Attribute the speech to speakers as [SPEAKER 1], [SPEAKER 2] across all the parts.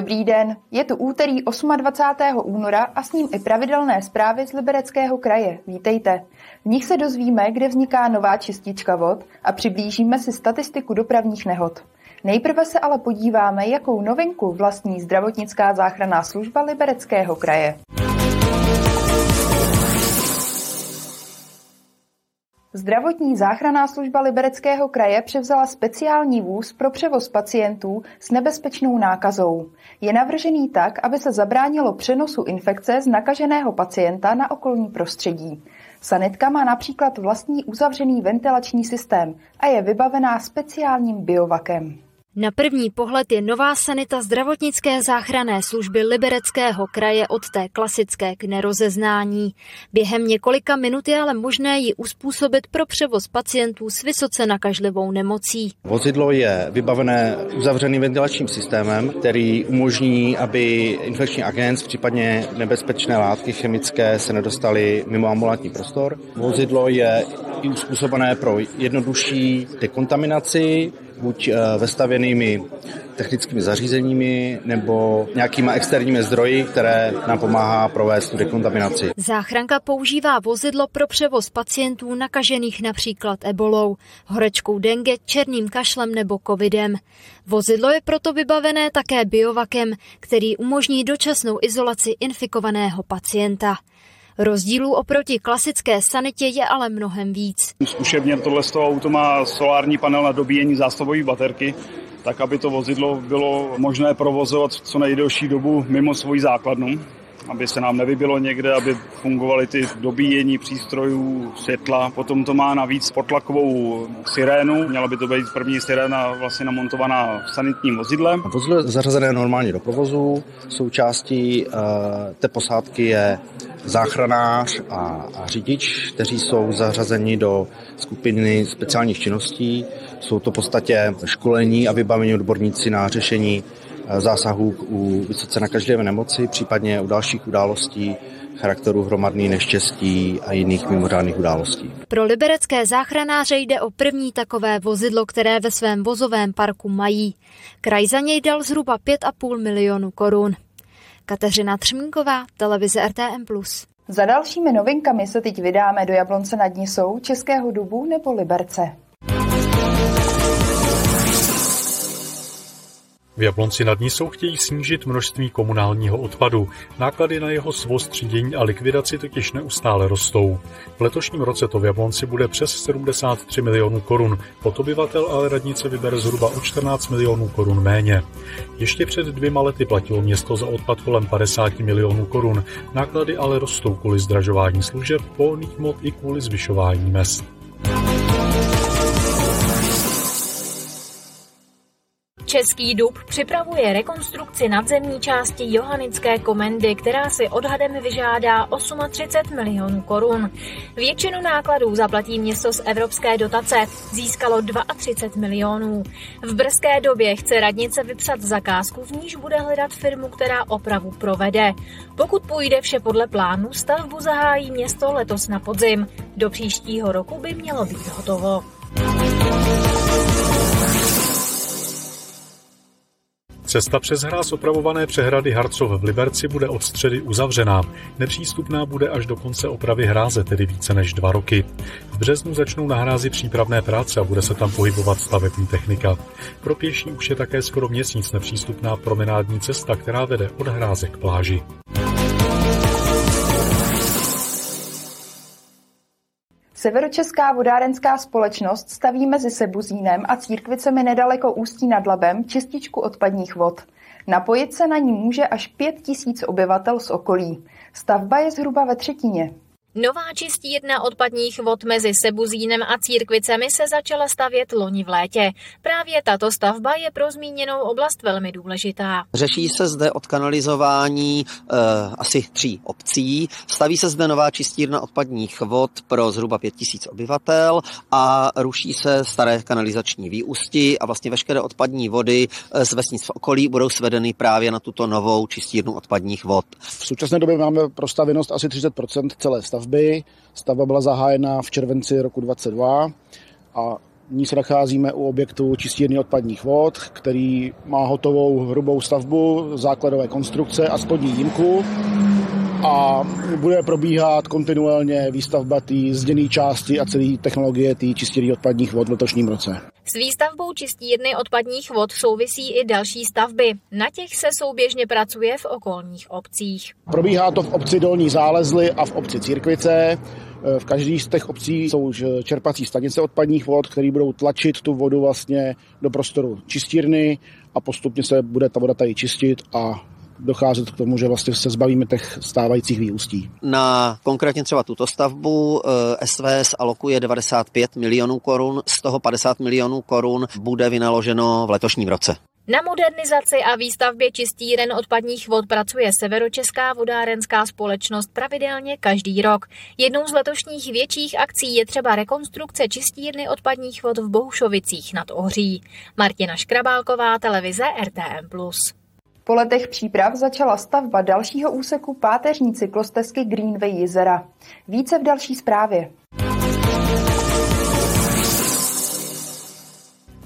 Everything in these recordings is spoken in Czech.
[SPEAKER 1] Dobrý den, je tu úterý 28. února a s ním i pravidelné zprávy z Libereckého kraje. Vítejte. V nich se dozvíme, kde vzniká nová čistička vod a přiblížíme si statistiku dopravních nehod. Nejprve se ale podíváme, jakou novinku vlastní zdravotnická záchranná služba Libereckého kraje. Zdravotní záchranná služba Libereckého kraje převzala speciální vůz pro převoz pacientů s nebezpečnou nákazou. Je navržený tak, aby se zabránilo přenosu infekce z nakaženého pacienta na okolní prostředí. Sanitka má například vlastní uzavřený ventilační systém a je vybavená speciálním biovakem.
[SPEAKER 2] Na první pohled je nová sanita zdravotnické záchranné služby Libereckého kraje od té klasické k nerozeznání. Během několika minut je ale možné ji uspůsobit pro převoz pacientů s vysoce nakažlivou nemocí.
[SPEAKER 3] Vozidlo je vybavené uzavřeným ventilačním systémem, který umožní, aby infekční agent, případně nebezpečné látky chemické se nedostaly mimo ambulantní prostor. Vozidlo je i uspůsobené pro jednodušší dekontaminaci, buď eh, vestavěnými technickými zařízeními nebo nějakýma externími zdroji, které nám pomáhá provést tu dekontaminaci.
[SPEAKER 2] Záchranka používá vozidlo pro převoz pacientů nakažených například ebolou, horečkou dengue, černým kašlem nebo covidem. Vozidlo je proto vybavené také biovakem, který umožní dočasnou izolaci infikovaného pacienta. Rozdílů oproti klasické sanitě je ale mnohem víc.
[SPEAKER 4] Zkušebně tohle auto má solární panel na dobíjení zásobové baterky, tak aby to vozidlo bylo možné provozovat co nejdelší dobu mimo svoji základnu aby se nám nevybilo někde, aby fungovaly ty dobíjení přístrojů, světla. Potom to má navíc potlakovou sirénu. Měla by to být první siréna vlastně namontovaná v sanitním vozidle.
[SPEAKER 3] Vozidlo je zařazené normálně do provozu. Součástí uh, té posádky je záchranář a, a řidič, kteří jsou zařazeni do skupiny speciálních činností. Jsou to v podstatě školení a vybavení odborníci na řešení zásahů u vysoce nakažlivé nemoci, případně u dalších událostí charakteru hromadný neštěstí a jiných mimořádných událostí.
[SPEAKER 2] Pro liberecké záchranáře jde o první takové vozidlo, které ve svém vozovém parku mají. Kraj za něj dal zhruba 5,5 milionu korun. Kateřina Třmínková, televize RTM+.
[SPEAKER 1] Za dalšími novinkami se teď vydáme do Jablonce nad Nisou, Českého Dubu nebo Liberce.
[SPEAKER 5] V Jablonci nad Nisou chtějí snížit množství komunálního odpadu. Náklady na jeho svoz, třídění a likvidaci totiž neustále rostou. V letošním roce to v Jablonci bude přes 73 milionů korun. Pod obyvatel ale radnice vybere zhruba o 14 milionů korun méně. Ještě před dvěma lety platilo město za odpad kolem 50 milionů korun. Náklady ale rostou kvůli zdražování služeb, polných mod i kvůli zvyšování mest.
[SPEAKER 2] Český dub připravuje rekonstrukci nadzemní části Johanické komendy, která si odhadem vyžádá 38 milionů korun. Většinu nákladů zaplatí město z evropské dotace, získalo 32 milionů. V brzké době chce radnice vypsat zakázku, v níž bude hledat firmu, která opravu provede. Pokud půjde vše podle plánu, stavbu zahájí město letos na podzim. Do příštího roku by mělo být hotovo.
[SPEAKER 5] Cesta přes hráz opravované přehrady Harcov v Liberci bude od středy uzavřená. Nepřístupná bude až do konce opravy hráze, tedy více než dva roky. V březnu začnou na hrázi přípravné práce a bude se tam pohybovat stavební technika. Pro pěší už je také skoro měsíc nepřístupná promenádní cesta, která vede od hráze k pláži.
[SPEAKER 1] Severočeská vodárenská společnost staví mezi Sebuzínem a Církvicemi nedaleko Ústí nad Labem čističku odpadních vod. Napojit se na ní může až pět tisíc obyvatel z okolí. Stavba je zhruba ve třetině.
[SPEAKER 2] Nová čistírna odpadních vod mezi Sebuzínem a Církvicemi se začala stavět loni v létě. Právě tato stavba je pro zmíněnou oblast velmi důležitá.
[SPEAKER 6] Řeší se zde odkanalizování e, asi tří obcí. Staví se zde nová čistírna odpadních vod pro zhruba 5000 obyvatel a ruší se staré kanalizační výústi a vlastně veškeré odpadní vody eh, z vesnic v okolí budou svedeny právě na tuto novou čistírnu odpadních vod.
[SPEAKER 7] V současné době máme prostavěnost asi 30% celé stavby stavby. Stavba byla zahájena v červenci roku 22 a Nyní se nacházíme u objektu čistírny odpadních vod, který má hotovou hrubou stavbu, základové konstrukce a spodní jímku a bude probíhat kontinuálně výstavba té zděné části a celé technologie té čistírny odpadních vod v letošním roce.
[SPEAKER 2] S výstavbou čistírny odpadních vod souvisí i další stavby. Na těch se souběžně pracuje v okolních obcích.
[SPEAKER 7] Probíhá to v obci Dolní Zálezly a v obci Církvice. V každý z těch obcí jsou čerpací stanice odpadních vod, které budou tlačit tu vodu vlastně do prostoru čistírny a postupně se bude ta voda tady čistit a docházet k tomu, že vlastně se zbavíme těch stávajících výustí.
[SPEAKER 6] Na konkrétně třeba tuto stavbu SVS alokuje 95 milionů korun, z toho 50 milionů korun bude vynaloženo v letošním roce.
[SPEAKER 2] Na modernizaci a výstavbě čistíren odpadních vod pracuje Severočeská vodárenská společnost pravidelně každý rok. Jednou z letošních větších akcí je třeba rekonstrukce čistírny odpadních vod v Bohušovicích nad Ohří. Martina Škrabálková, televize RTM+.
[SPEAKER 1] Po letech příprav začala stavba dalšího úseku páteřní cyklostezky Greenway Jizera. Více v další zprávě.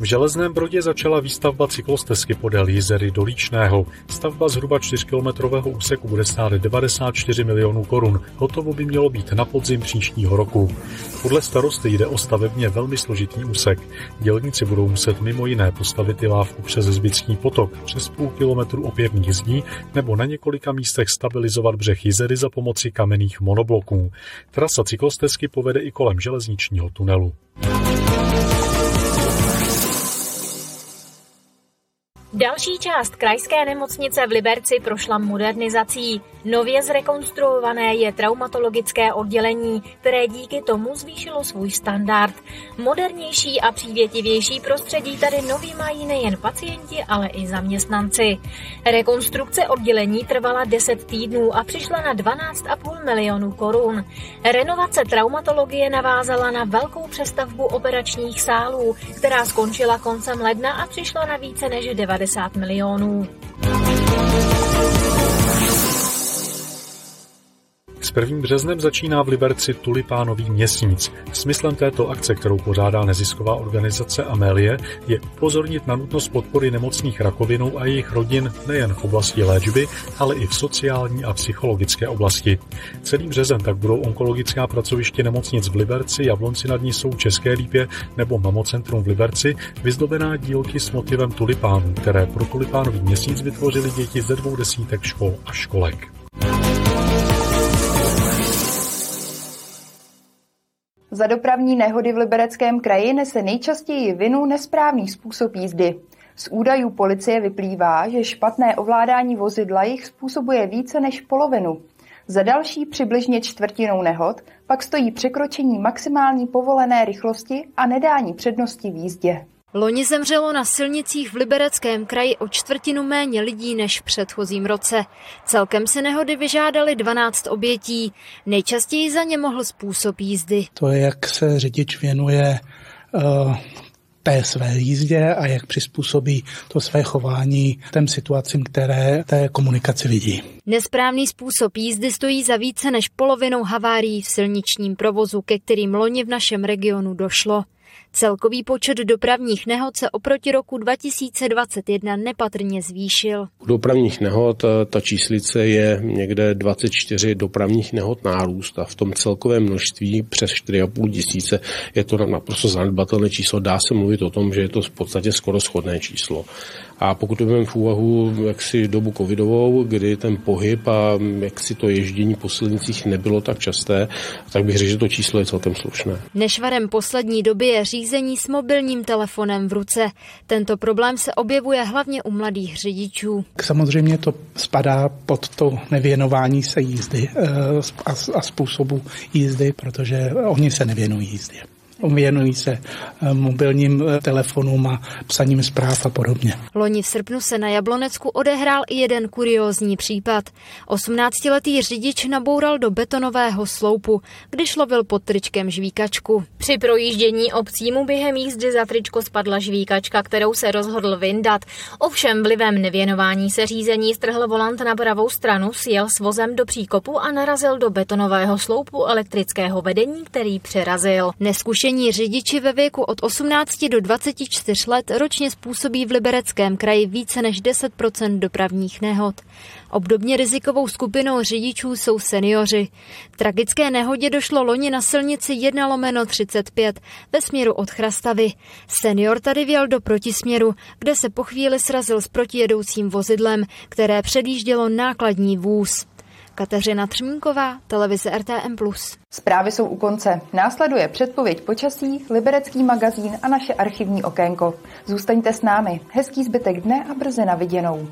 [SPEAKER 5] V Železném Brodě začala výstavba cyklostezky podél Jizery do Líčného. Stavba zhruba 4-kilometrového úseku bude stát 94 milionů korun. Hotovo by mělo být na podzim příštího roku. Podle starosty jde o stavebně velmi složitý úsek. Dělníci budou muset mimo jiné postavit i lávku přes Zbický potok, přes půl kilometru opěvných zdí nebo na několika místech stabilizovat břeh Jizery za pomoci kamenných monobloků. Trasa cyklostezky povede i kolem železničního tunelu.
[SPEAKER 2] Další část krajské nemocnice v Liberci prošla modernizací. Nově zrekonstruované je traumatologické oddělení, které díky tomu zvýšilo svůj standard. Modernější a přívětivější prostředí tady nový mají nejen pacienti, ale i zaměstnanci. Rekonstrukce oddělení trvala 10 týdnů a přišla na 12,5 milionů korun. Renovace traumatologie navázala na velkou přestavbu operačních sálů, která skončila koncem ledna a přišla na více než 90 milionů.
[SPEAKER 5] 1. březnem začíná v Liberci tulipánový měsíc. Smyslem této akce, kterou pořádá nezisková organizace Amélie, je upozornit na nutnost podpory nemocných rakovinou a jejich rodin nejen v oblasti léčby, ale i v sociální a psychologické oblasti. Celý březen tak budou onkologická pracoviště nemocnic v Liberci, Jablonci nad Nisou, České Lípě nebo Mamocentrum v Liberci vyzdobená dílky s motivem tulipánů, které pro tulipánový měsíc vytvořili děti ze dvou desítek škol a školek.
[SPEAKER 1] Za dopravní nehody v Libereckém kraji nese nejčastěji vinu nesprávný způsob jízdy. Z údajů policie vyplývá, že špatné ovládání vozidla jich způsobuje více než polovinu. Za další přibližně čtvrtinou nehod pak stojí překročení maximální povolené rychlosti a nedání přednosti v jízdě.
[SPEAKER 2] Loni zemřelo na silnicích v Libereckém kraji o čtvrtinu méně lidí než v předchozím roce. Celkem se nehody vyžádali 12 obětí. Nejčastěji za ně mohl způsob jízdy.
[SPEAKER 8] To je, jak se řidič věnuje uh, té své jízdě a jak přizpůsobí to své chování těm situacím, které té komunikaci vidí.
[SPEAKER 2] Nesprávný způsob jízdy stojí za více než polovinou havárií v silničním provozu, ke kterým loni v našem regionu došlo. Celkový počet dopravních nehod se oproti roku 2021 nepatrně zvýšil.
[SPEAKER 9] U dopravních nehod ta číslice je někde 24 dopravních nehod nárůst a v tom celkovém množství přes 4,5 tisíce je to naprosto zanedbatelné číslo. Dá se mluvit o tom, že je to v podstatě skoro schodné číslo. A pokud vezmeme v úvahu jaksi dobu covidovou, kdy ten pohyb a jaksi to ježdění po silnicích nebylo tak časté, tak bych řekl, že to číslo je celkem slušné.
[SPEAKER 2] Nešvarem poslední doby je řízení s mobilním telefonem v ruce. Tento problém se objevuje hlavně u mladých řidičů.
[SPEAKER 8] Samozřejmě to spadá pod to nevěnování se jízdy a způsobu jízdy, protože oni se nevěnují jízdě věnují se mobilním telefonům a psaním zpráv a podobně.
[SPEAKER 2] Loni v srpnu se na Jablonecku odehrál i jeden kuriózní případ. 18-letý řidič naboural do betonového sloupu, když lovil pod tričkem žvíkačku. Při projíždění obcí mu během jízdy za tričko spadla žvíkačka, kterou se rozhodl vyndat. Ovšem vlivem nevěnování se řízení strhl volant na pravou stranu, sjel s vozem do příkopu a narazil do betonového sloupu elektrického vedení, který přerazil. Neskušený Vyzkoušení řidiči ve věku od 18 do 24 let ročně způsobí v Libereckém kraji více než 10 dopravních nehod. Obdobně rizikovou skupinou řidičů jsou seniori. Tragické nehodě došlo loni na silnici 1 lomeno 35 ve směru od Chrastavy. Senior tady vjel do protisměru, kde se po chvíli srazil s protijedoucím vozidlem, které předjíždělo nákladní vůz. Kateřina Třmínková, televize RTM+.
[SPEAKER 1] Zprávy jsou u konce. Následuje předpověď počasí, liberecký magazín a naše archivní okénko. Zůstaňte s námi. Hezký zbytek dne a brzy na viděnou.